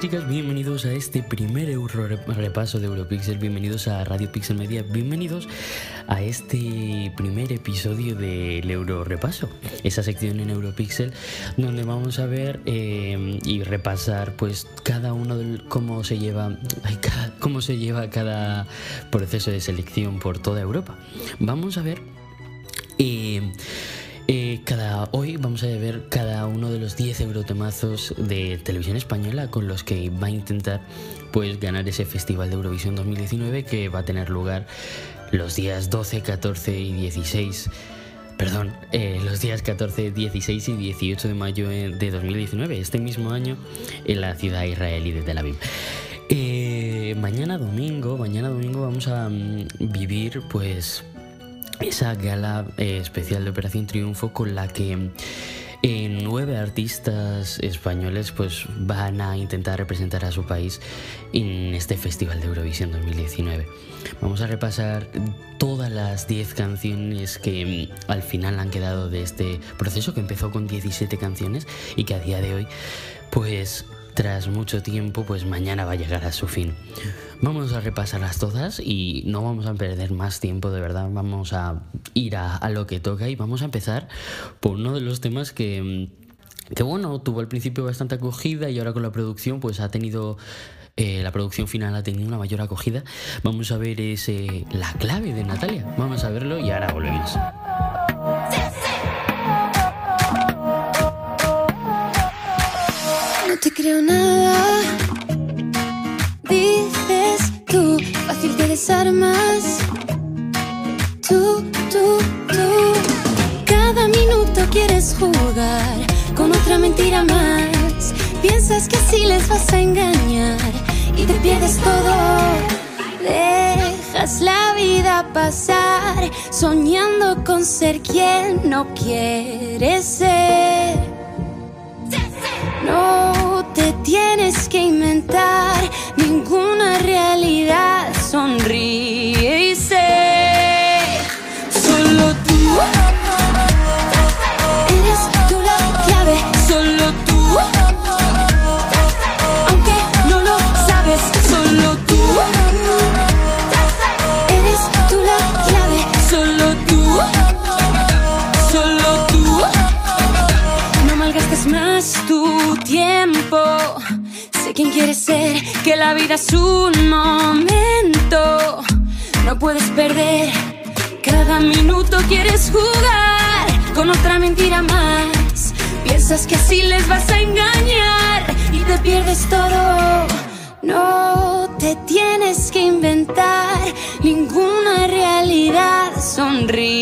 Chicas, bienvenidos a este primer Euro repaso de Europixel, bienvenidos a Radio Pixel Media, bienvenidos a este primer episodio del Euro repaso, esa sección en Europixel donde vamos a ver eh, y repasar pues cada uno del cómo se lleva cómo se lleva cada proceso de selección por toda Europa. Vamos a ver eh, eh, cada, hoy vamos a ver cada uno de los 10 eurotemazos de televisión española con los que va a intentar pues ganar ese Festival de Eurovisión 2019 que va a tener lugar los días 12, 14 y 16 perdón, eh, los días 14, 16 y 18 de mayo de 2019, este mismo año en la ciudad israelí de Tel Aviv. Eh, mañana domingo, mañana domingo vamos a mm, vivir pues esa gala eh, especial de Operación Triunfo con la que eh, nueve artistas españoles pues van a intentar representar a su país en este Festival de Eurovisión 2019. Vamos a repasar todas las 10 canciones que mm, al final han quedado de este proceso que empezó con 17 canciones y que a día de hoy pues tras mucho tiempo, pues mañana va a llegar a su fin. Vamos a repasarlas todas y no vamos a perder más tiempo, de verdad. Vamos a ir a, lo que toca y vamos a empezar por uno de los temas que, que, bueno, tuvo al principio bastante acogida y ahora con la producción, pues ha tenido. Eh, la producción final ha tenido una mayor acogida. Vamos a ver ese, la clave de Natalia. Vamos a verlo y ahora volvemos. Creo nada. Dices tú, fácil te desarmas. Tú, tú, tú. Cada minuto quieres jugar con otra mentira más. Piensas que así les vas a engañar y te pierdes todo. Dejas la vida pasar soñando con ser quien no quieres ser. No tienes que inventar ninguna realidad. Sonríe y Sé quién quieres ser, que la vida es un momento. No puedes perder. Cada minuto quieres jugar con otra mentira más. Piensas que así les vas a engañar y te pierdes todo. No te tienes que inventar ninguna realidad. Sonríe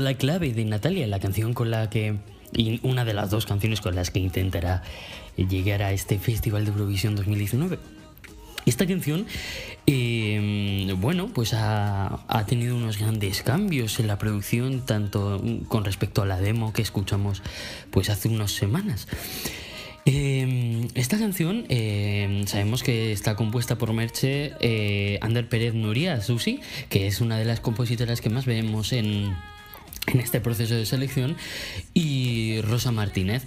la clave de Natalia, la canción con la que. Y una de las dos canciones con las que intentará llegar a este Festival de Eurovisión 2019. Esta canción, eh, bueno, pues ha, tenido unos grandes cambios en la producción, tanto con respecto a la demo que escuchamos pues hace unas semanas. Eh, esta canción eh, sabemos que está compuesta por Merche Ander Pérez Nuria, Susi, que es una de las compositoras que más vemos en, en este proceso de selección y Rosa Martínez.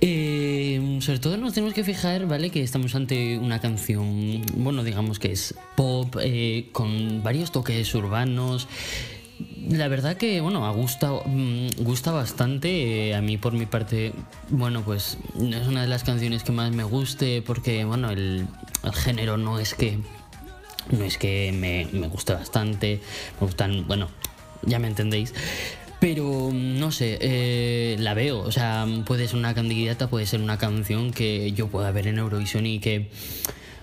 Eh, sobre todo nos tenemos que fijar, ¿vale? Que estamos ante una canción, bueno, digamos que es pop, eh, con varios toques urbanos. La verdad que, bueno, ha gustado, mm, gusta bastante. Eh, a mí, por mi parte, bueno, pues no es una de las canciones que más me guste porque, bueno, el, el género no es que no es que me, me guste bastante, me gustan, bueno, ya me entendéis. Pero no sé, eh, la veo. O sea, puede ser una candidata, puede ser una canción que yo pueda ver en Eurovisión y que,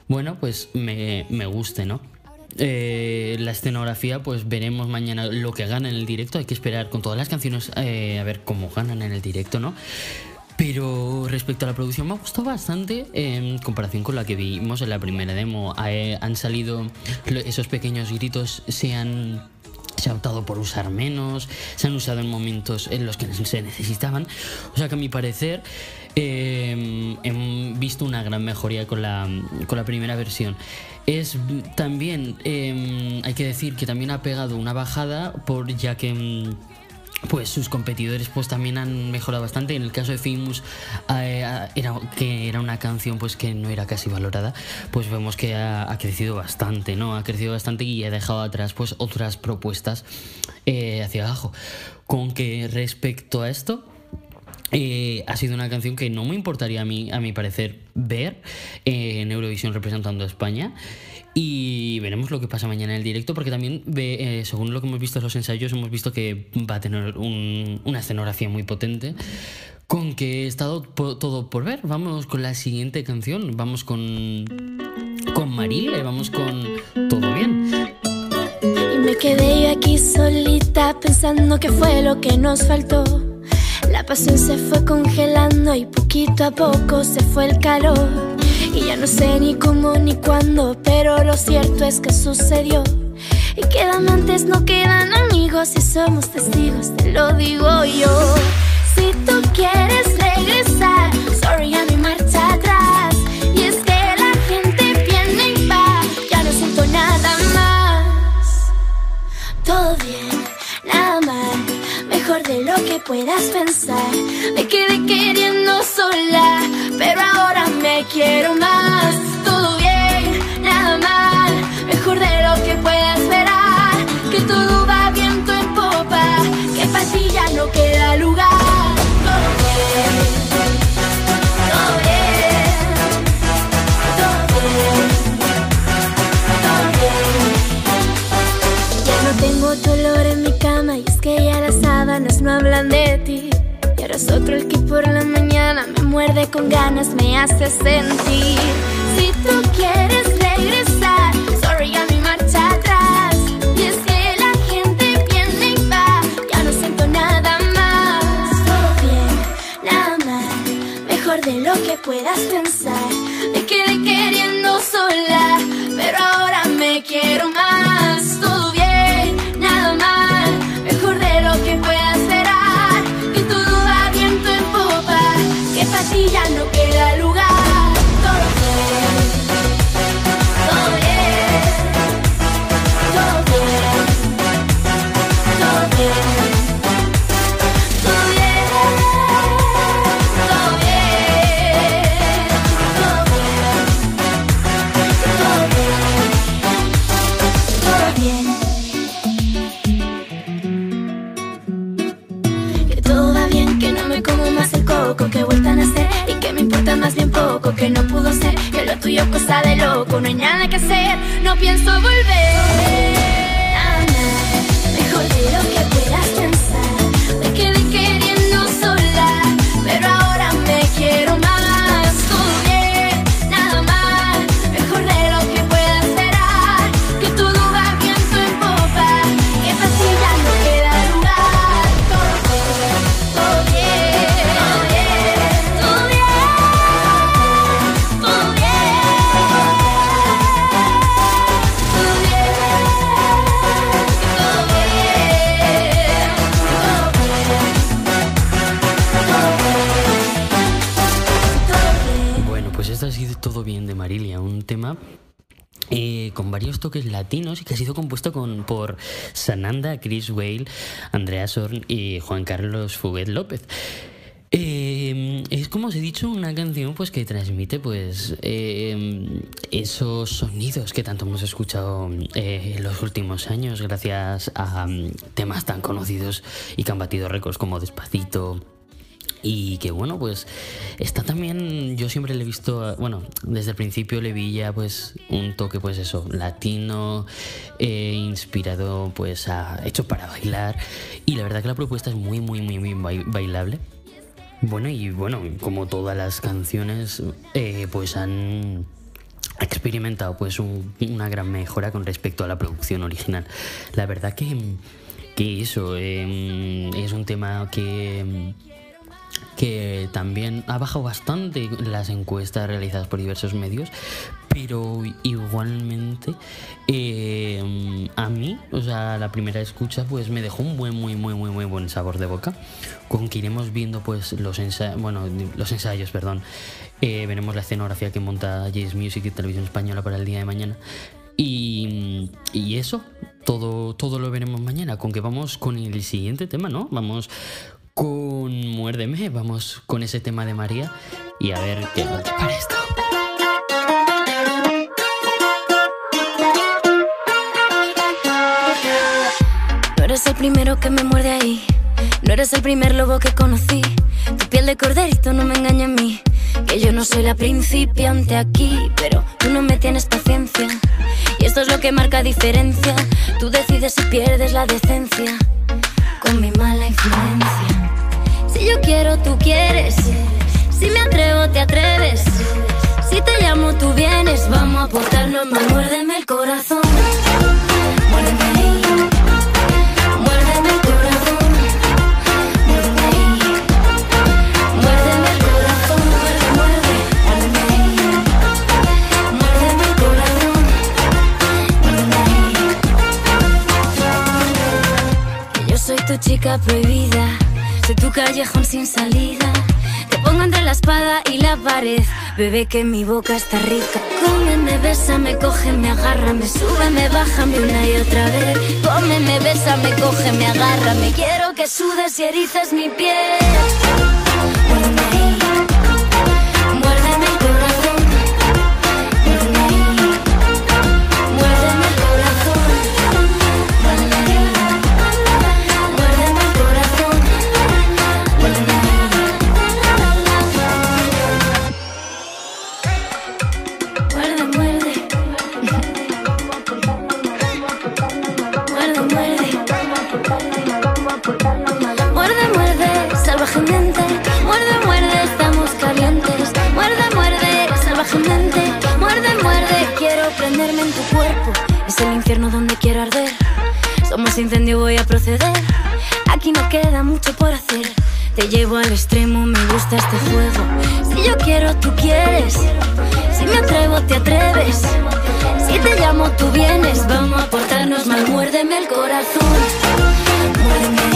bueno, pues me, me guste, ¿no? Eh, la escenografía, pues veremos mañana lo que gana en el directo. Hay que esperar con todas las canciones eh, a ver cómo ganan en el directo, ¿no? Pero respecto a la producción me ha gustado bastante en comparación con la que vimos en la primera demo. Eh, han salido esos pequeños gritos, se han se ha optado por usar menos, se han usado en momentos en los que se necesitaban. O sea que a mi parecer eh, he visto una gran mejoría con la, con la primera versión. Es también, eh, hay que decir que también ha pegado una bajada por ya que mm, pues sus competidores pues también han mejorado bastante. En el caso de Famous, eh, era, que era una canción pues que no era casi valorada, pues vemos que ha, crecido bastante, ¿no? Ha crecido bastante y ha dejado atrás pues otras propuestas eh, hacia abajo. Con que respecto a esto, eh, ha sido una canción que no me importaría a mí, a mi parecer, ver en Eurovisión representando a España. Y veremos lo que pasa mañana en el directo, porque también, eh, según lo que hemos visto en los ensayos, hemos visto que va a tener un, una escenografía muy potente. Con que he estado todo por ver. Vamos con la siguiente canción. Vamos con. con Marile, vamos con Todo bien. Y me quedé yo aquí solita pensando que fue lo que nos faltó. La pasión se fue congelando y poquito a poco se fue el calor. Y ya no sé ni cómo ni cuándo, pero lo cierto es que sucedió. Y quedan antes, no quedan amigos y somos testigos, te lo digo yo. Si tú quieres regresar, sorry, a mi marcha atrás. Y es que la gente viene y va, ya no siento nada más. Todo bien, de lo que puedas pensar. Me quedé queriendo sola, pero ahora me quiero más. Y ahora es otro el que por la mañana me muerde con ganas, me hace sentir. Si tú quieres regresar, sorry a mi marcha atrás. Y es que la gente viene y va, ya no siento nada más. Todo bien, nada mal, mejor de lo que puedas pensar. No pienso volver. Y que ha sido compuesto con, por Sananda, Chris Whale, Andrea Sorn y Juan Carlos Fuguet López. Eh, es como os he dicho una canción pues que transmite pues eh, esos sonidos que tanto hemos escuchado en los últimos años gracias a mm, temas tan conocidos y que han batido récords como Despacito, y que bueno, pues está también, yo siempre le he visto, bueno, desde el principio le vi ya pues un toque pues eso, latino, eh, inspirado pues a, hecho para bailar y la verdad que la propuesta es muy, muy, muy, muy bailable. Bueno, y bueno, como todas las canciones, eh, pues han experimentado pues una gran mejora con respecto a la producción original. La verdad que, que eso eh, es un tema que que también ha bajado bastante las encuestas realizadas por diversos medios, pero igualmente eh, a mí, o sea, la primera escucha pues me dejó un buen, muy, muy, muy, muy buen sabor de boca, con que iremos viendo pues los ensayos, bueno, los ensayos, perdón, eh, veremos la escenografía que monta James Music y Televisión Española para el día de mañana. Y, y, eso, todo, todo lo veremos mañana, con que vamos con el siguiente tema, ¿no? Vamos con Muérdeme. Vamos con ese tema de María y a ver qué nos para esto. No eres el primero que me muerde ahí. No eres el primer lobo que conocí. Tu piel de corderito no me engaña a mí. Que yo no soy la principiante aquí, pero tú no me tienes paciencia. Y esto es lo que marca diferencia. Tú decides si pierdes la decencia con mi mala influencia. Si yo quiero, tú quieres. Si me atrevo, te atreves. Si te llamo, tú vienes. Vamos a portarnos mal. Muérdeme el corazón. Muérdeme ahí. Muérdeme el corazón. Muérdeme ahí. Muérdeme el corazón. Muerde, muerde. Muérdeme ahí. Muérdeme el corazón. Muérdeme ahí. Que yo soy tu chica prohibida callejón sin salida. Te pongo entre la espada y la pared. Bebé, que mi boca está rica. Cómeme, bésame, cógeme, agárrame. Súbeme, bájame una y otra vez. Cómeme, bésame, cógeme, agárrame. Quiero que sudes y erices mi piel. Llevo al extremo, me gusta este juego. Si yo quiero, tú quieres. Si me atrevo, te atreves. Si te llamo, tú vienes. Vamos a portarnos mal. Muérdeme el corazón. Muérdeme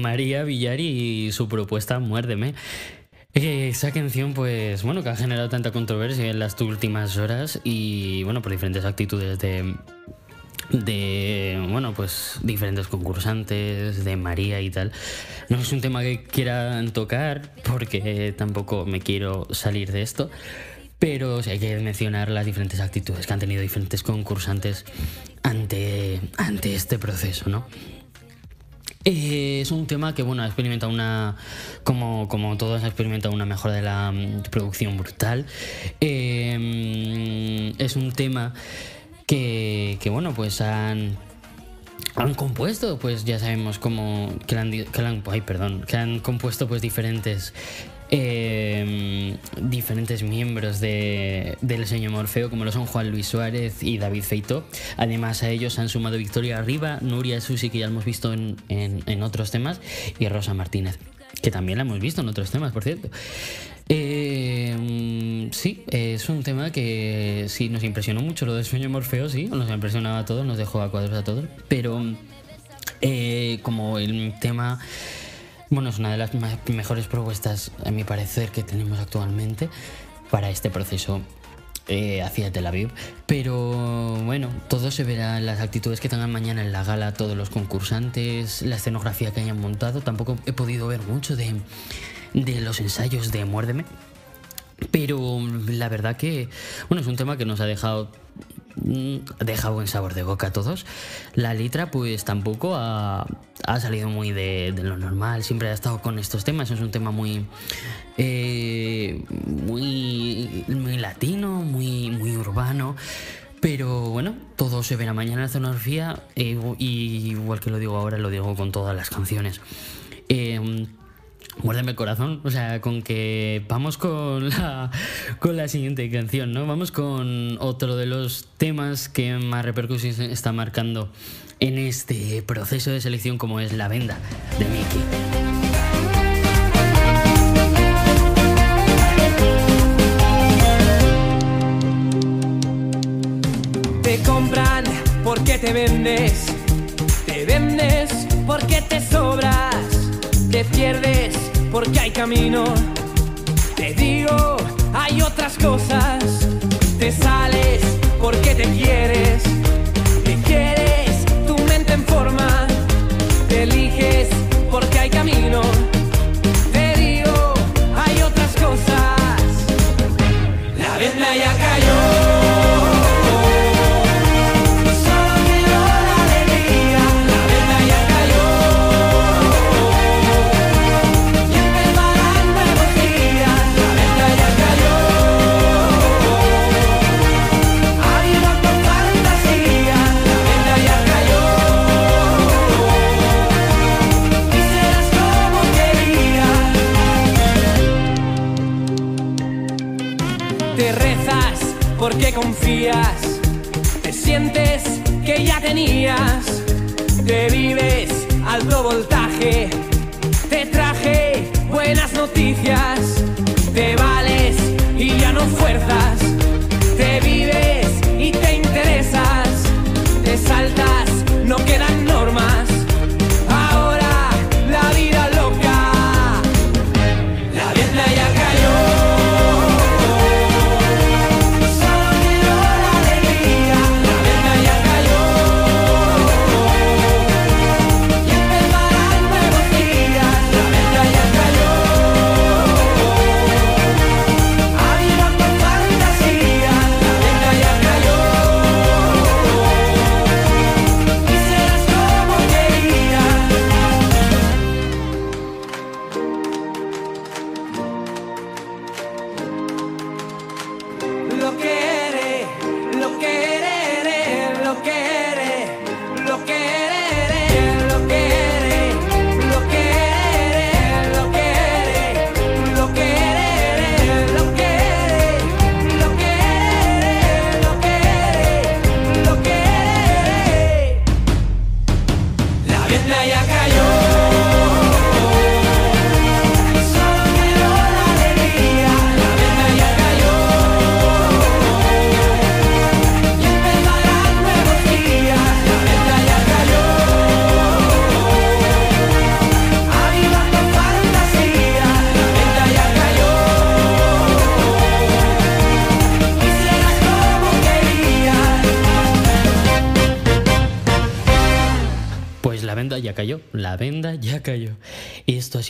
María Villari y su propuesta Muérdeme. Eh, Esa canción, pues bueno, que ha generado tanta controversia en las últimas horas y bueno, por diferentes actitudes de, de bueno, pues diferentes concursantes, de María y tal. No es un tema que quieran tocar porque tampoco me quiero salir de esto. Pero sí hay que mencionar las diferentes actitudes que han tenido diferentes concursantes ante, ante este proceso, ¿no? Eh, es un tema que, bueno, ha experimentado una. Como, como todos, ha experimentado una mejora de la mm, producción brutal. Eh, es un tema que, que, bueno, pues han han compuesto, pues ya sabemos cómo que han, que han, ay, perdón, que han compuesto pues diferentes eh, diferentes miembros de, del señor Morfeo, como lo son Juan Luis Suárez y David Feito. Además, a ellos han sumado Victoria Arriba, Nuria Susi, que ya hemos visto en, en, otros temas, y Rosa Martínez, que también la hemos visto en otros temas, por cierto. Eh, sí, es un tema que sí nos impresionó mucho lo del sueño Morfeo, sí, nos impresionaba a todos, nos dejó a cuadros a todos, pero eh, como el tema bueno, es una de las mejores propuestas, a mi parecer, que tenemos actualmente para este proceso eh, hacia Tel Aviv. Pero bueno, todo se verá en las actitudes que tengan mañana en la gala, todos los concursantes, la escenografía que hayan montado. Tampoco he podido ver mucho de, de los ensayos de Muérdeme. Pero la verdad que, bueno, es un tema que nos ha dejado deja buen sabor de boca a todos. La litra pues tampoco ha, salido muy de, lo normal, siempre ha estado con estos temas, es un tema muy, eh, muy, muy latino, muy, muy urbano. Pero bueno, todo se verá mañana en la zonografía eh, y igual que lo digo ahora, lo digo con todas las canciones. Eh, muérdeme el corazón, o sea, con que vamos con la, con la siguiente canción, ¿no? Vamos con otro de los temas que más repercusiones está marcando en este proceso de selección como es La Venda de Mickey. Te compran porque te vendes, te vendes porque te sobras, te pierdes porque hay camino. Te digo, hay otras cosas. Te sales porque te quieres. Te quieres,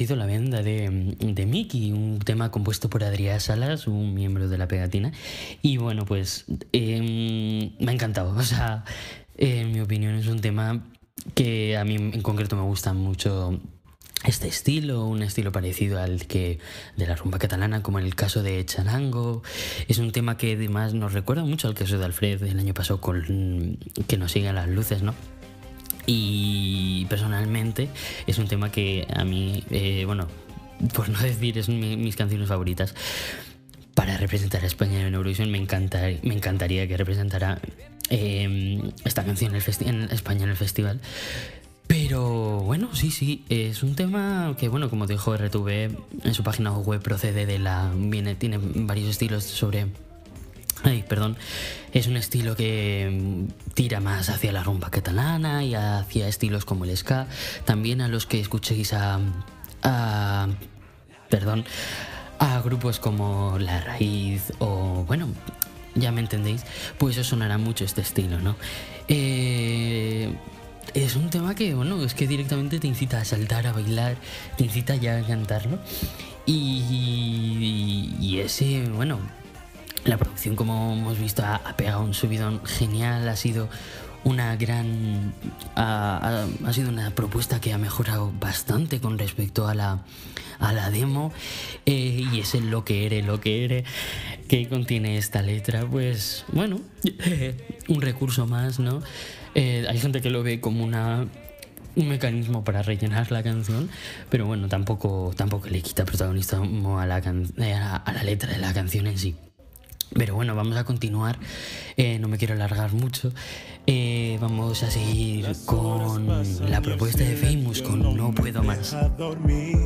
sido la venda de, de Mickey, un tema compuesto por Adrián Salas, un miembro de la pegatina. Y bueno, pues em, me ha encantado. O sea, en mi opinión es un tema que a mí en concreto me gusta mucho este estilo, un estilo parecido al que de la rumba catalana, como en el caso de Charango. Es un tema que además nos recuerda mucho al caso de Alfred el año pasado con que nos siguen las luces, ¿no? Y personalmente es un tema que a mí, eh, bueno, por no decir, es mis canciones favoritas. Para representar a España en Eurovisión me, me encantaría que representara em, esta canción en, España en el festival. Pero bueno, sí, sí, es un tema que, bueno, como dijo RTV en su página web, procede de la. Viene, tiene varios estilos sobre. Ay, perdón. Es un estilo que mm, tira más hacia la rumba catalana y hacia estilos como el ska. También a los que escuchéis a. a perdón. A grupos como La Raíz o. Bueno, ya me entendéis. Pues os sonará mucho este estilo, ¿no? Eh es un tema que, bueno, es que directamente te incita a saltar, a bailar, te incita ya a cantarlo. Y, ese, bueno, la producción, como hemos visto, ha, pegado un subidón genial, ha sido una gran. Ha, sido una propuesta que ha mejorado bastante con respecto a la, a la demo. Eh, y ese lo que eres, lo que eres, que contiene esta letra, pues, bueno, un recurso más, ¿no? Eh, hay gente que lo ve como una un mecanismo para rellenar la canción, pero bueno, tampoco, tampoco le quita protagonismo a la, eh, a, la letra de la canción en sí. Pero bueno, vamos a continuar. Eh, no me quiero alargar mucho. vamos a seguir con la propuesta de Famous con No Puedo Más. A dormir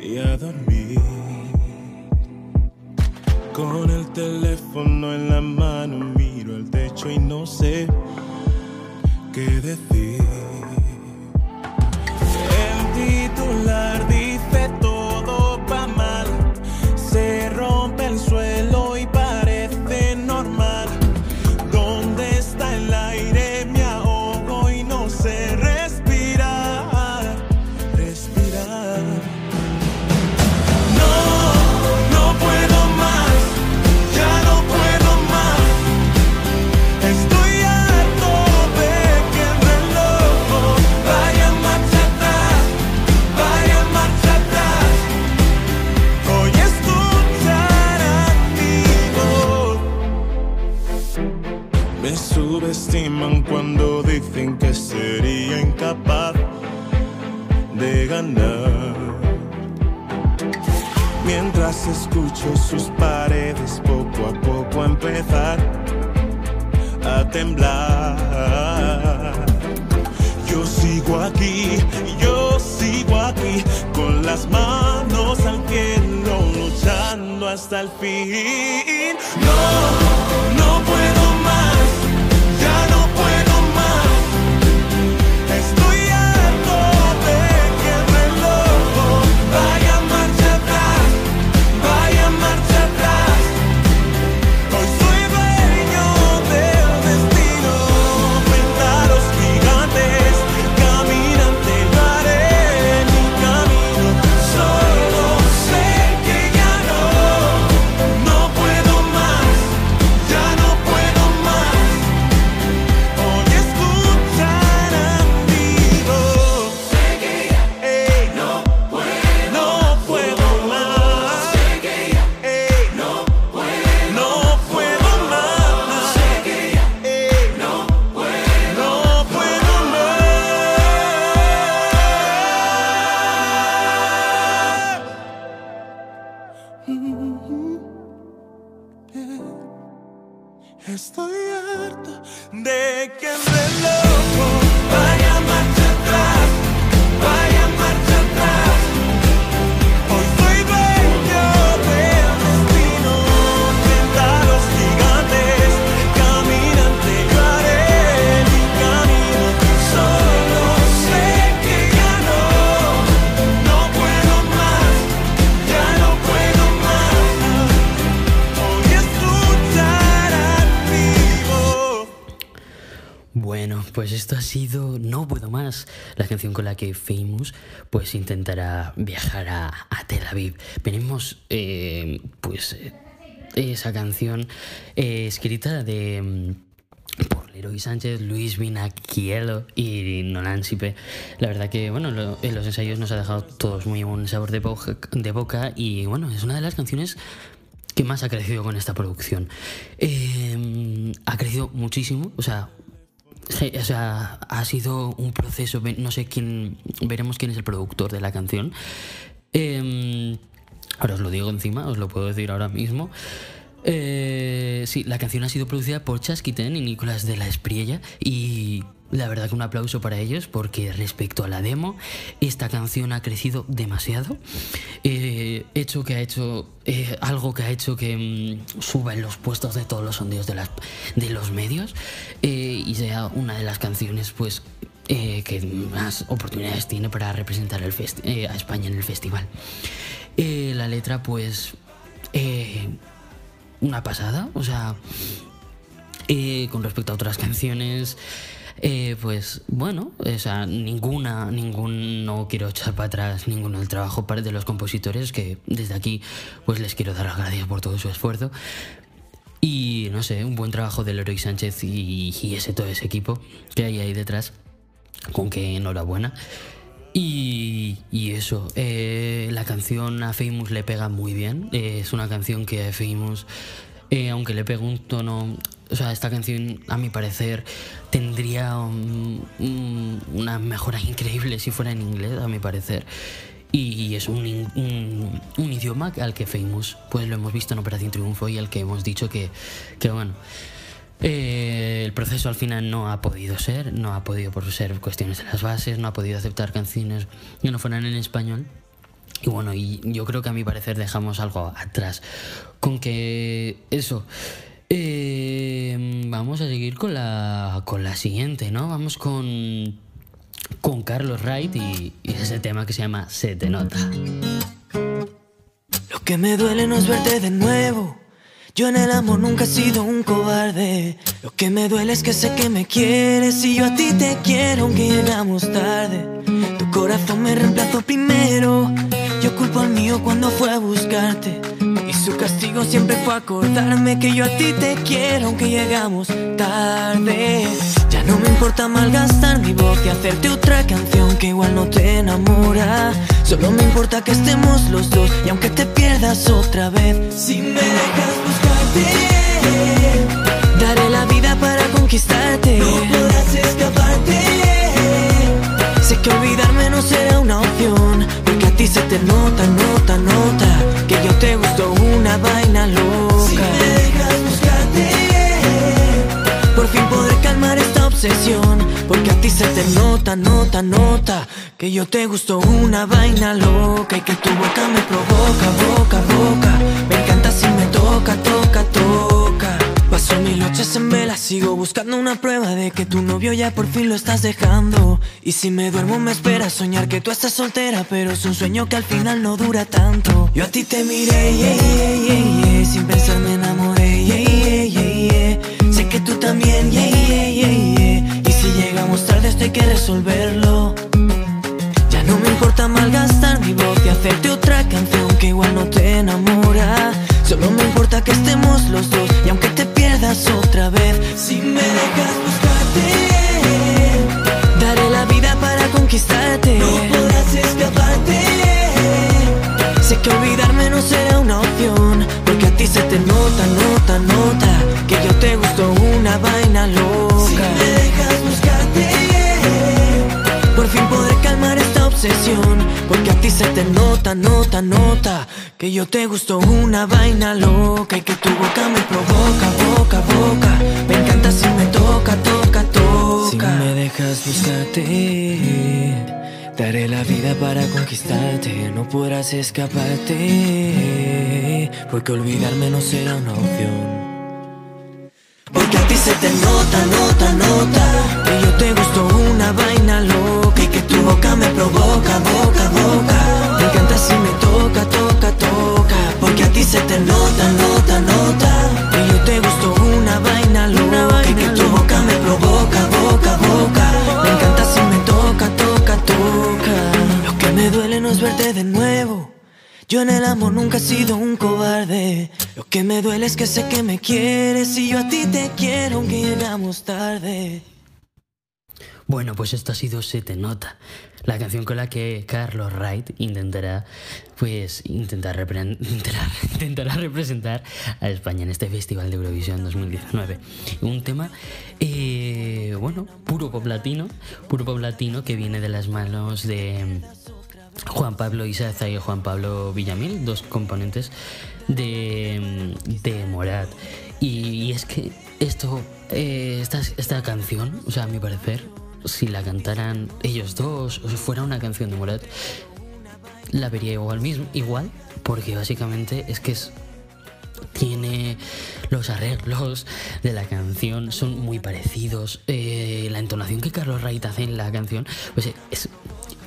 y a dormir. Con el teléfono en la mano miro el techo y no sé qué decir. El titular dice canción con la que Famous pues intentará viajar a, Tel Aviv. Venimos, eh, pues, eh, esa canción eh, escrita de... mm, por Leroy Sánchez, Luis Vinaquielo y Nolan Sipe. La verdad que, bueno, en los ensayos nos ha dejado todos muy buen sabor de boca, de boca y, bueno, es una de las canciones que más ha crecido con esta producción. Eh, ha crecido muchísimo, o sea, o sea, ha sido un proceso, no sé quién, veremos quién es el productor de la canción. Em, ahora os lo digo encima, os lo puedo decir ahora mismo. Eh, sí, la canción ha sido producida por Chasquiten y Nicolás de la Espriella y la verdad que un aplauso para ellos porque respecto a la demo, esta canción ha crecido demasiado. Eh, hecho que ha hecho eh, algo que ha hecho que mm, suba en los puestos de todos los sondeos de, las, de los medios eh, y sea una de las canciones pues que más oportunidades tiene para representar a España en el festival. la letra pues una pasada, o sea, con respecto a otras canciones. Eh, pues bueno, o sea, ninguna, ningún, no quiero echar para atrás ninguno del trabajo de los compositores, que desde aquí pues les quiero dar las gracias por todo su esfuerzo. Y no sé, un buen trabajo de Leroy Sánchez y, ese todo ese equipo que hay ahí detrás, con que enhorabuena. Y, eso, eh, la canción a Famous le pega muy bien. Eh, es una canción que a Famous, aunque le pega un tono o sea, esta canción, a mi parecer, tendría una mejora increíble si fuera en inglés, a mi parecer. Y es un, idioma al que Famous, pues lo hemos visto en Operación Triunfo y al que hemos dicho que, que bueno, eh, el proceso al final no ha podido ser, no ha podido por ser cuestiones de las bases, no ha podido aceptar canciones que no fueran en español. Y bueno, y yo creo que a mi parecer dejamos algo atrás. Con que eso, eh, vamos a seguir con la, con la siguiente, ¿no? Vamos con, con Carlos Wright y, y ese tema que se llama Se te nota. Lo que me duele no es verte de nuevo. Yo en el amor nunca he sido un cobarde. Lo que me duele es que sé que me quieres y yo a ti te quiero aunque llegamos tarde. Tu corazón me reemplazó primero. Yo culpo al mío cuando fue a buscarte. Su castigo siempre fue acordarme que yo a ti te quiero aunque llegamos tarde. Ya no me importa malgastar mi voz y hacerte otra canción que igual no te enamora. Solo me importa que estemos los dos y aunque te pierdas otra vez, si me dejas buscarte, daré la vida para conquistarte. No podrás escaparte. Sé que olvidarme no será una opción, porque a ti se te nota, nota, nota que yo te gusto una vaina loca. Si me dejas buscarte, por fin podré calmar esta obsesión. Porque a ti se te nota, nota, nota que yo te gusto una vaina loca y que tu boca me provoca, boca, boca. Me encanta si me toca, toca, toca. Paso mil noches en vela, sigo buscando una prueba de que tu novio ya por fin lo estás dejando. Y si me duermo me espera soñar que tú estás soltera, pero es un sueño que al final no dura tanto. Yo a ti te miré, sin pensar me enamoré, sé que tú también, y si llegamos tarde esto hay que resolverlo. No importa malgastar mi voz y hacerte otra canción que igual no te enamora. Solo me importa que estemos los dos y aunque te pierdas otra vez, si me dejas buscarte, daré la vida para conquistarte. No podrás escaparte. Sé que olvidarme no será una opción, porque a ti se te nota, nota, nota que yo te gusto una vaina loca. Porque a ti se te nota, nota, nota que yo te gusto una vaina loca y que tu boca me provoca, boca, boca. Me encanta si me toca, toca, toca. Si me dejas buscarte, daré la vida para conquistarte. No podrás escaparte, porque olvidarme no será una opción. Porque a ti se te nota, nota, nota Que yo te gusto una vaina loca Y que tu boca me provoca, boca, boca Me encanta si me toca, toca, toca Porque a ti se te nota, nota, nota Que yo te gusto una vaina loca Y que tu boca me provoca, boca, boca Me encanta si me toca, toca, toca Lo que me duele no es verte de nuevo yo en el amor nunca he sido un cobarde. Lo que me duele es que sé que me quieres y yo a ti te quiero aunque llegamos tarde. Bueno, pues esto ha sido Se te nota, la canción con la que Carlos Wright intentará, pues, intentar representar a España en este Festival de Eurovisión 2019. Un tema, eh, bueno, puro pop latino, puro pop latino que viene de las manos de Juan Pablo Isaza y Juan Pablo Villamil, dos componentes de, de Morat. Y, es que esto, eh, esta, esta canción, o sea, a mi parecer, si la cantaran ellos dos o si fuera una canción de Morat, la vería igual mismo, igual, porque básicamente es que es tiene los arreglos de la canción son muy parecidos eh, la entonación que Carlos Wright hace en la canción pues es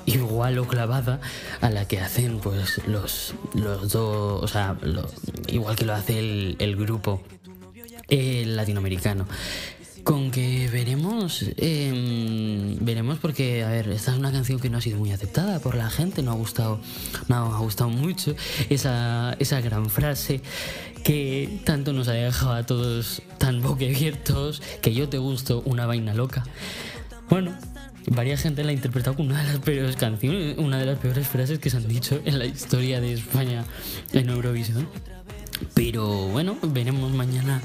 igual o clavada a la que hacen pues los, los dos o sea igual que lo hace el, grupo eh, latinoamericano con que veremos, em, veremos porque, a ver, esta es una canción que no ha sido muy aceptada por la gente, no ha gustado, no ha gustado mucho esa, esa gran frase que tanto nos ha dejado a todos tan boquiabiertos, que yo te gusto, una vaina loca. Bueno, varias gente la ha interpretado como una de las peores canciones, una de las peores frases que se han dicho en la historia de España en Eurovisión. Pero bueno, veremos mañana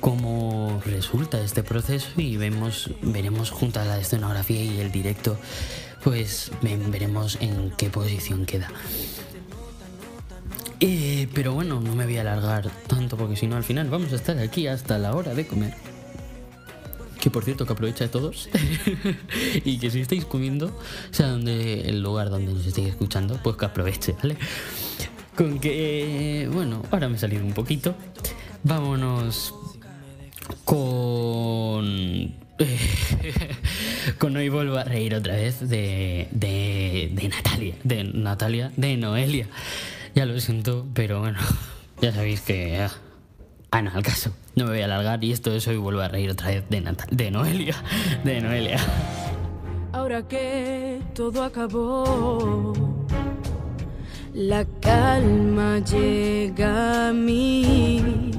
cómo resulta este proceso y vemos, veremos junto a la escenografía y el directo, pues veremos en qué posición queda. Eh, pero bueno, no me voy a alargar tanto porque si no al final vamos a estar aquí hasta la hora de comer. Que por cierto que aprovecha a todos y que si estáis comiendo, sea, donde el lugar donde nos estéis escuchando, pues que aproveche, ¿vale? Con que, bueno, ahora me he salido un poquito. Vámonos con con hoy vuelvo a reír otra vez de, de, de, Natalia, de Natalia, de Noelia. Ya lo siento, pero bueno, ya sabéis que... Ah, ah no, al caso, no me voy a alargar y esto es hoy vuelvo a reír otra vez de, de Noelia, de Noelia. Ahora que todo acabó, la calma llega a mí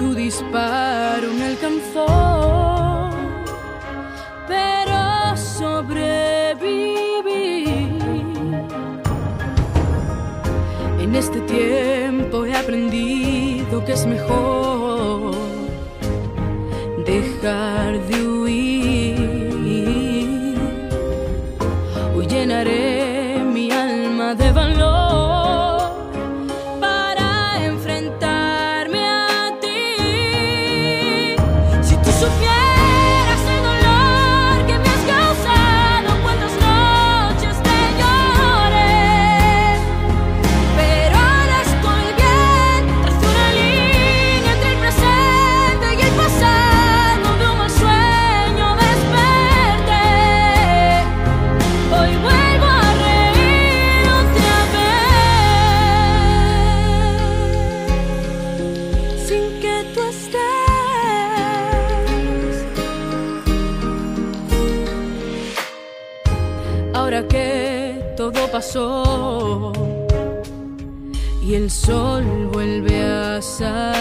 tu disparo me alcanzó, pero sobreviví. En este tiempo he aprendido que es mejor dejar de huir. Hoy llenaré mi alma de valor. Sol vuelve a salir.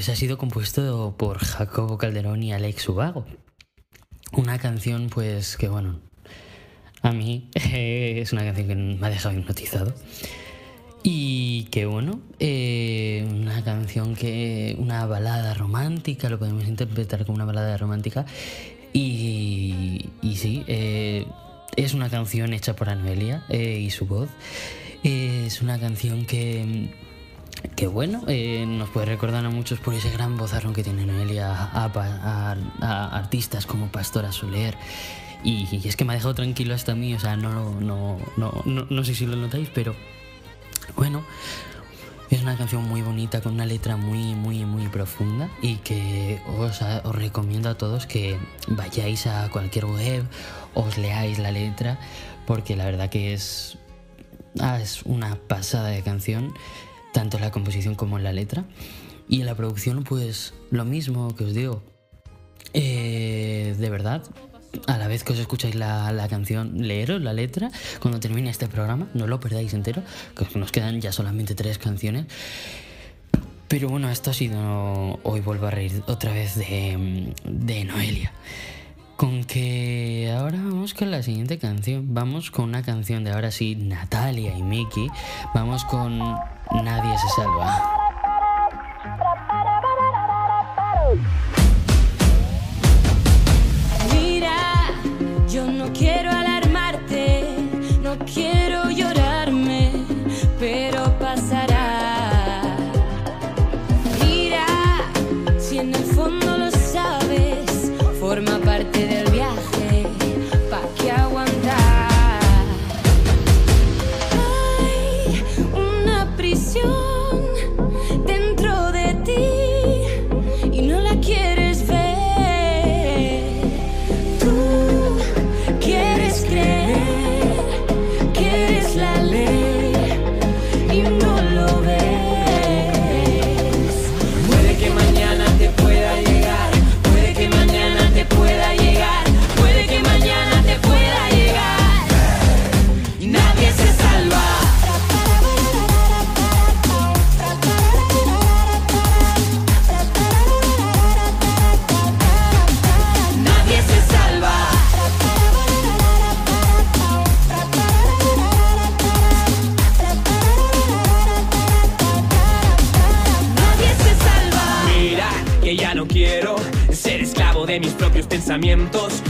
Pues ha sido compuesto por Jacobo Calderón y Alex Ubago. Una canción pues que bueno, a mí es una canción que me ha dejado hipnotizado. Y que bueno, eh, una canción que, una balada romántica, lo podemos interpretar como una balada romántica. Y, sí, eh, es una canción hecha por Anuelia eh, y su voz. es una canción que, que bueno, nos puede recordar a muchos por ese gran vozarrón que tiene Noelia a, a artistas como Pastora Soler. Y, es que me ha dejado tranquilo hasta a mí, o sea, no, no, no, no, no sé si lo notáis, pero bueno, es una canción muy bonita con una letra muy, muy, muy profunda y que os, os, recomiendo a todos que vayáis a cualquier web, os leáis la letra, porque la verdad que es, ah, es una pasada de canción, tanto en la composición como en la letra. Y en la producción, pues lo mismo que os digo. Eh, de verdad, a la vez que os escucháis la, canción, leeros la letra cuando termine este programa, no lo perdáis entero, que nos quedan ya solamente tres canciones. Pero bueno, esto ha sido. Hoy vuelvo a reír otra vez de, de Noelia. Con que ahora vamos con la siguiente canción. Vamos con una canción de ahora sí, Natalia y Mickey. Vamos con Nadie se salva.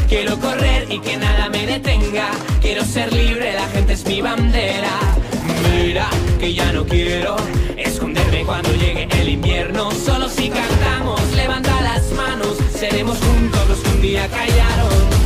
Quiero correr y que nada me detenga. Quiero ser libre, la gente es mi bandera. Mira que ya no quiero esconderme cuando llegue el invierno. Solo si cantamos, levanta las manos. Seremos juntos los que un día callaron.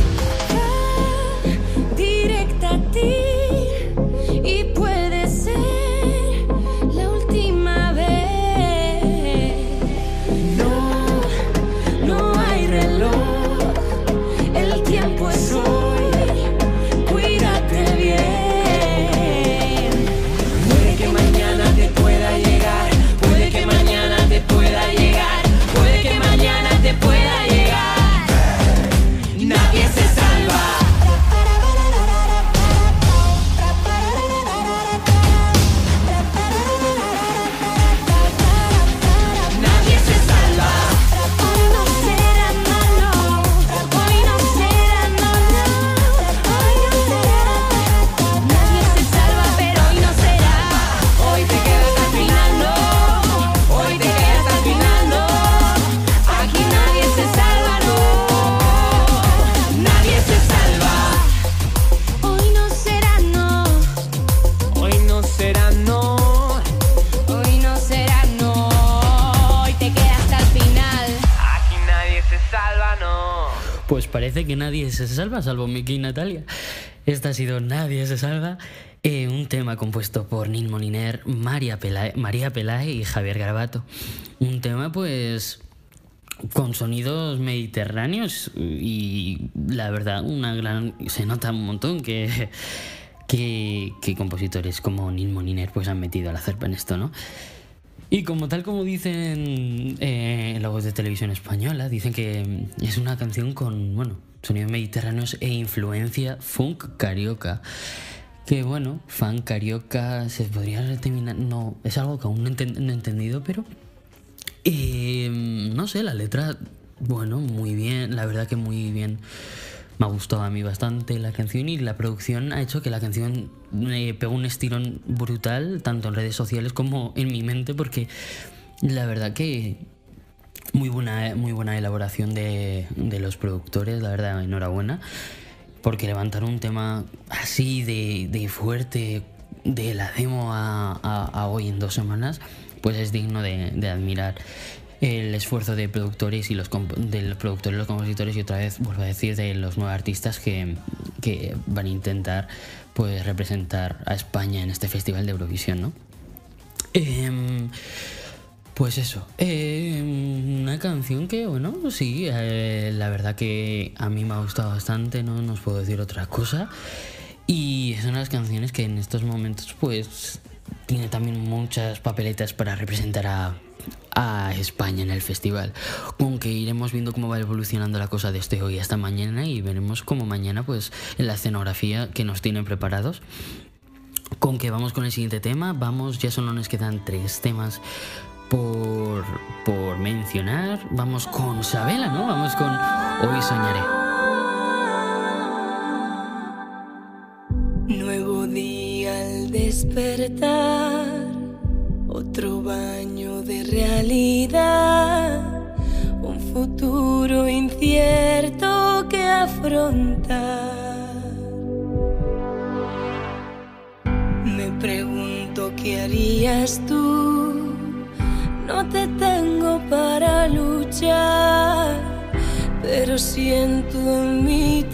Que nadie se salva, salvo Mickey y Natalia. Esta ha sido Nadie se salva, eh, un tema compuesto por Nin Moliner, María Pelae, María Pelae y Javier Garabato. Un tema pues con sonidos mediterráneos y la verdad una gran se nota un montón que que, compositores como Nin Moliner pues han metido la cerpa en esto, ¿no? Y como tal como dicen eh, la voz de televisión española, dicen que es una canción con, bueno, sonidos mediterráneos e influencia funk carioca. que bueno, fan carioca se podría determinar, no, es algo que aún no, he entendido, pero eh, no sé, la letra, bueno, muy bien, la verdad que muy bien. Me ha gustado a mí bastante la canción y la producción ha hecho que la canción me pegó un estirón brutal, tanto en redes sociales como en mi mente, porque la verdad que muy buena, muy buena elaboración de, de los productores, la verdad, enhorabuena porque levantar un tema así de, fuerte de la demo a, hoy en dos semanas, pues es digno de, admirar el esfuerzo de productores y los de los productores, los compositores y otra vez vuelvo a decir de los nuevos artistas que, van a intentar pues representar a España en este festival de Eurovisión, ¿no? Em, pues eso, eh, una canción que, bueno, sí, eh, la verdad que a mí me ha gustado bastante, no nos puedo decir otra cosa. Y son las canciones que en estos momentos, pues, tiene también muchas papeletas para representar a, a España en el festival. Aunque iremos viendo cómo va evolucionando la cosa desde hoy hasta mañana y veremos cómo mañana, pues, en la escenografía que nos tienen preparados. Con que vamos con el siguiente tema, vamos, ya solo nos quedan tres temas por, por mencionar, vamos con Sabela, ¿no? Vamos con Hoy Soñaré. Nuevo día al despertar, futuro incierto que afrontar. Me pregunto qué harías tú no te tengo para luchar, pero siento en mí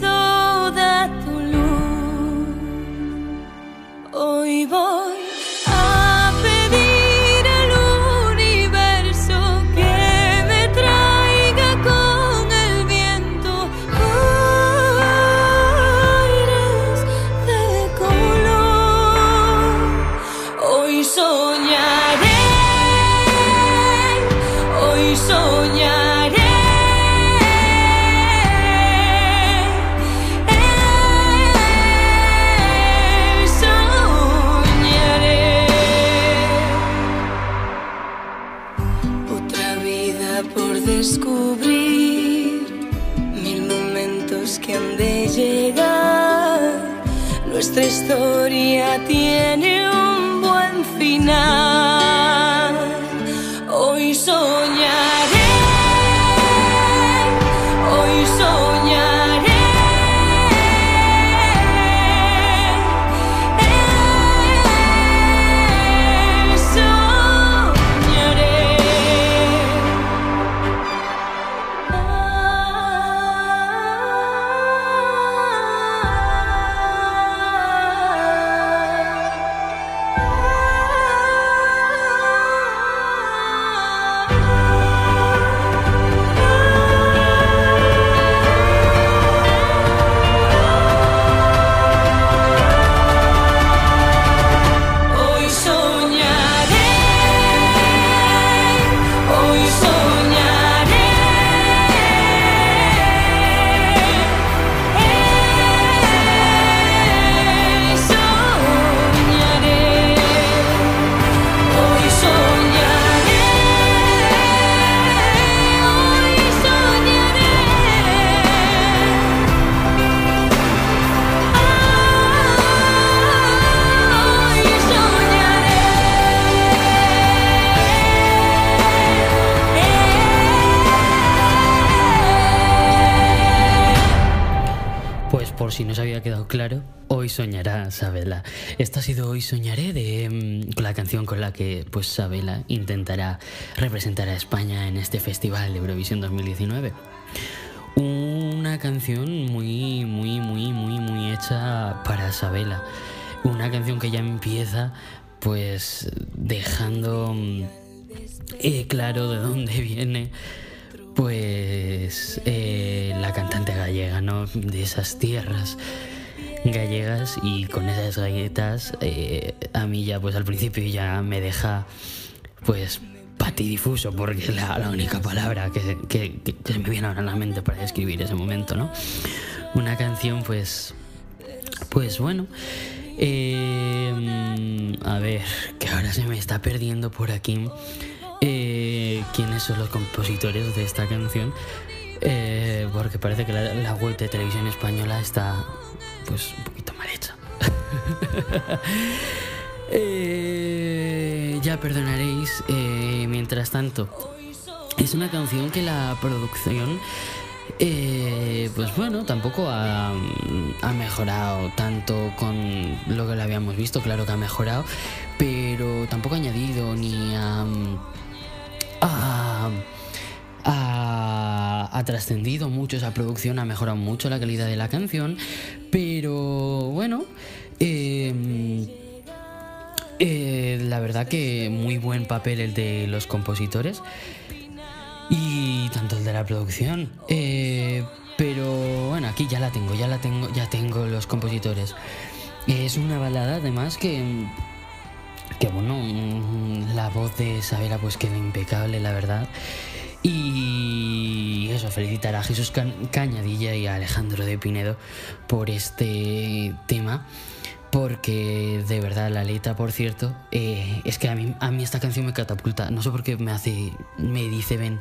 pues Sabela intentará representar a España en este festival de Eurovisión 2019. Una canción muy, muy, muy, muy, muy hecha para Sabela. Una canción que ya empieza pues dejando mm, eh, claro de dónde viene pues eh, la cantante gallega, ¿no? De esas tierras gallegas y con esas galletas eh, a mí ya pues al principio ya me deja pues patidifuso porque es la, única palabra que, me viene ahora a la mente para describir ese momento, ¿no? Una canción pues pues bueno Eh, a ver, que ahora se me está perdiendo por aquí. Eh, ¿Quiénes son los compositores de esta canción? Eh, porque parece que la, la web de televisión española está pues un poquito mal hecha. Eh, ya perdonaréis. eh, mientras tanto, es una canción que la producción, eh, pues bueno, tampoco ha, ha mejorado tanto con lo que le habíamos visto. Claro que ha mejorado, pero tampoco ha añadido ni ha, ha- trascendido mucho esa producción, ha mejorado mucho la calidad de la canción, pero bueno, eh, eh, la verdad que muy buen papel el de los compositores y tanto el de la producción. Eh, pero bueno, aquí ya la tengo, ya la tengo, ya tengo los compositores. Es una balada además que que bueno, mm, la voz de Isabela pues queda impecable, la verdad. Y eso, felicitar a Jesús Ca- Cañadilla y a Alejandro de Pinedo por este tema. Porque de verdad la letra, por cierto, eh, es que a mí, a mí esta canción me catapulta. No sé por qué me hace, me dice ven.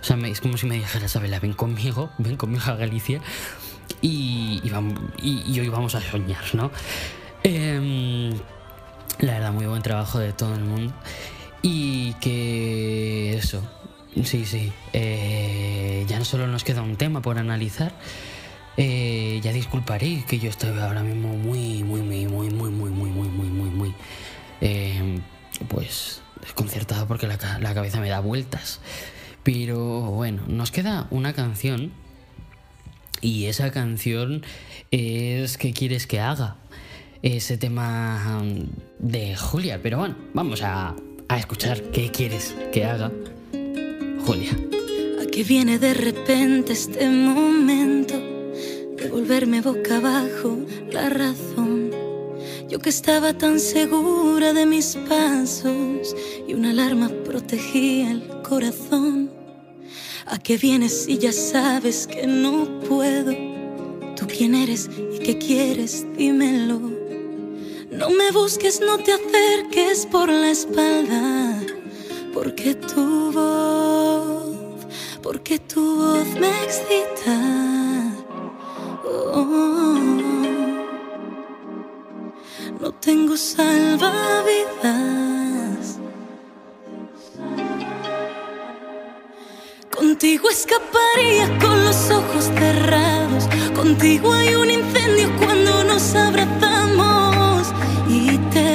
O sea, es como si me dijera, Isabela, ven conmigo, ven conmigo a Galicia y- y hoy vamos a soñar, ¿no? Em, la verdad, muy buen trabajo de todo el mundo. Y que eso, sí, sí. eh, ya no solo nos queda un tema por analizar. eh, ya disculparéis que yo estoy ahora mismo muy, muy, muy, muy, muy, muy, muy, muy, muy, muy, muy, eh, pues desconcertado porque la, la cabeza me da vueltas. Pero bueno, nos queda una canción y esa canción es ¿Qué quieres que haga? Ese tema um, de Julia. Pero bueno, vamos a, a escuchar ¿Qué quieres que haga? ¿A qué viene de repente este momento de volverme boca abajo la razón? Yo que estaba tan segura de mis pasos y una alarma protegía el corazón. ¿A qué vienes si ya sabes que no puedo? ¿Tú quién eres y qué quieres? Dímelo. No me busques, no te acerques por la espalda, porque tu voz, porque tu voz me excita. Oh, no tengo salvavidas. Contigo escaparía con los ojos cerrados. Contigo hay un incendio cuando nos abrazamos y te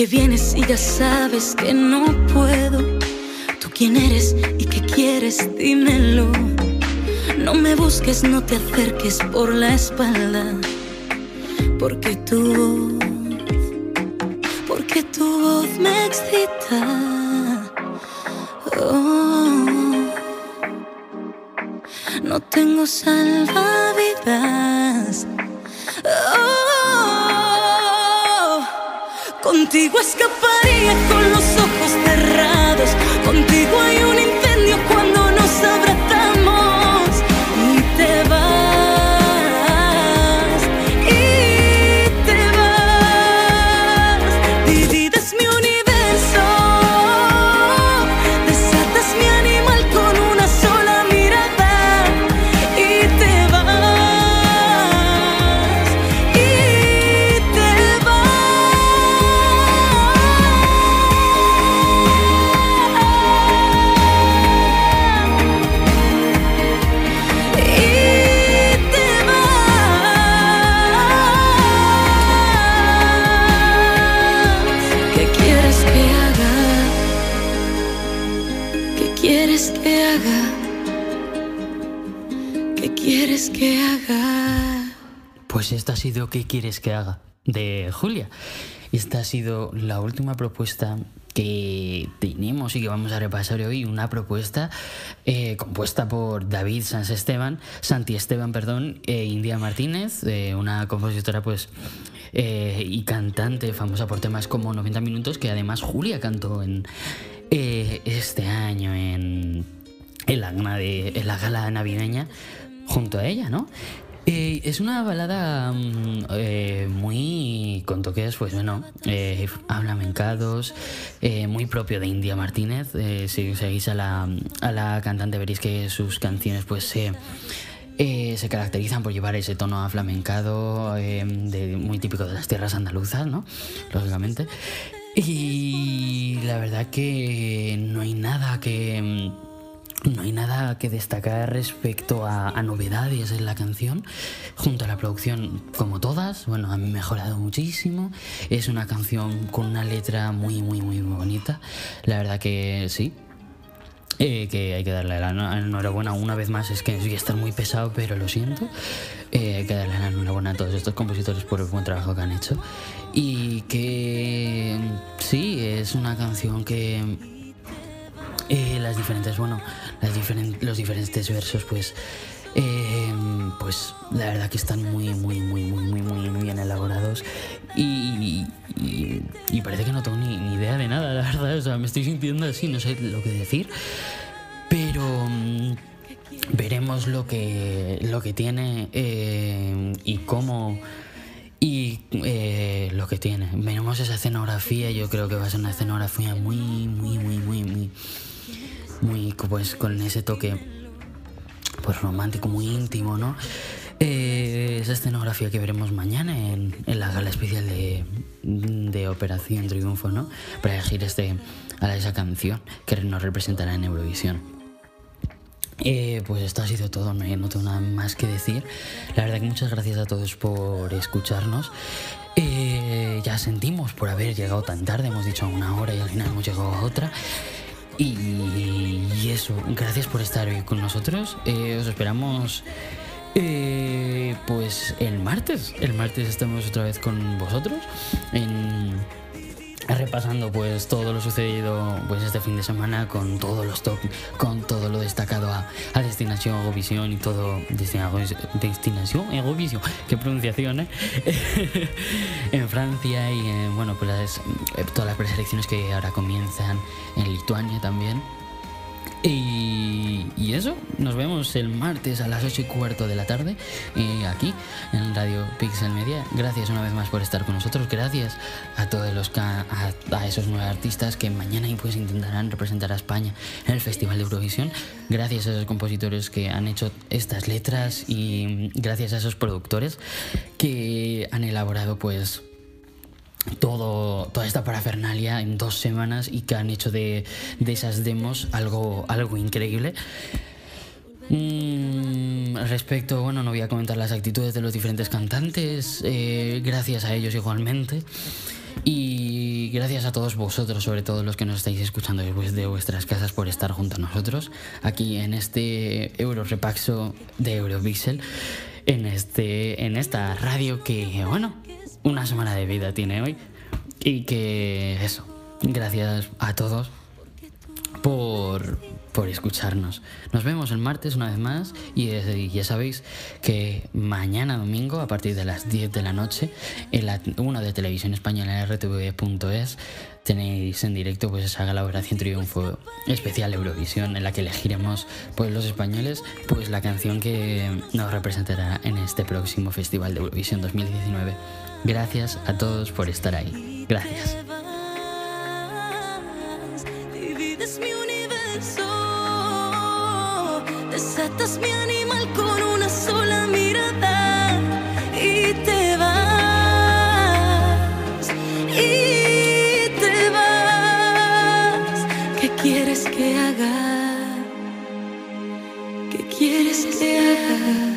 ¿A qué vienes si ya sabes que no puedo? ¿Tú quién eres y qué quieres? Dímelo. No me busques, no te acerques por la espalda. Porque tu voz, porque tu voz me excita. Oh. No tengo salvavidas. Contigo escaparía con los ojos cerrados. Contigo hay un que haga? ¿Qué quieres que haga? Pues esta ha sido ¿Qué quieres que haga? de Julia. Esta ha sido la última propuesta que tenemos y que vamos a repasar hoy una propuesta eh, compuesta por David Sanz Esteban, Santi Esteban, perdón, e India Martínez, eh, una compositora pues eh, y cantante famosa por temas como 90 minutos que además Julia cantó en este año en, en, la, en la gala navideña junto a ella, ¿no? Eh, es una balada mm, eh, muy con toques, pues bueno, eh, eh, muy propio de India Martínez. si seguís a la, a la cantante veréis que sus canciones pues se... se caracterizan por llevar ese tono aflamencado de, muy típico de las tierras andaluzas, ¿no? Lógicamente. Y la verdad que no hay nada que mm, no hay nada que destacar respecto a, novedades en la canción. Junto a la producción, como todas, bueno, ha mejorado muchísimo. Es una canción con una letra muy, muy, muy bonita. La verdad que sí. Eh, que hay que darle la enhorabuena una vez más. Es que voy a estar muy pesado, pero lo siento. Eh, hay que darle la enhorabuena a todos estos compositores por el buen trabajo que han hecho. Y que sí, es una canción que eh, las diferentes, bueno, los diferentes versos, pues, eh, pues la verdad que están muy, muy, muy, muy, muy, muy, bien elaborados y, y, parece que no tengo ni, idea de nada, la verdad, o sea, me estoy sintiendo así, no sé lo que decir, pero mm, veremos lo que, lo que tiene eh, y cómo y lo que tiene. Veremos esa escenografía, yo creo que va a ser una escenografía muy, muy, muy, muy, muy muy pues con ese toque pues romántico, muy íntimo, ¿no? Eh, esa escenografía que veremos mañana en, la gala especial de, de, Operación Triunfo, ¿no? Para elegir este, a esa canción que nos representará en Eurovisión. Eh, pues esto ha sido todo, no, no, tengo nada más que decir. La verdad que muchas gracias a todos por escucharnos. Eh, ya sentimos por haber llegado tan tarde, hemos dicho una hora y al final hemos llegado a otra. Y, eso, gracias por estar hoy con nosotros. Eh, os esperamos pues el martes. El martes estamos otra vez con vosotros en repasando pues todo lo sucedido pues este fin de semana con todos los top, con todo lo destacado a, a Destinación Eurovisión y todo Destinación Eurovisión, qué pronunciación, ¿eh? en Francia y bueno pues eh, todas las preselecciones que ahora comienzan en Lituania también. Y, eso, nos vemos el martes a las 8 y cuarto de la tarde eh, aquí en Radio Pixel Media. Gracias una vez más por estar con nosotros. Gracias a todos los a, a esos nueve artistas que mañana pues intentarán representar a España en el Festival de Eurovisión. Gracias a esos compositores que han hecho estas letras y gracias a esos productores que han elaborado pues todo, toda esta parafernalia en dos semanas y que han hecho de, esas demos algo, algo increíble. Mm, respecto, bueno, no voy a comentar las actitudes de los diferentes cantantes, eh, gracias a ellos igualmente. Y gracias a todos vosotros, sobre todo los que nos estáis escuchando después de vuestras casas, por estar junto a nosotros aquí en este Euro Repaxo de Europixel, en, este, en esta radio que, bueno, una semana de vida tiene hoy. Y que eso, gracias a todos por, por escucharnos. Nos vemos el martes una vez más y, ya sabéis que mañana domingo a partir de las 10 de la noche en la 1 de Televisión Española rtv.es tenéis en directo pues esa gala Triunfo especial Eurovisión en la que elegiremos pues los españoles pues la canción que nos representará en este próximo Festival de Eurovisión 2019. Gracias a todos por estar ahí. Gracias. desatas mi animal con una sola mirada y te vas, y te vas. ¿Qué quieres que haga? ¿Qué quieres que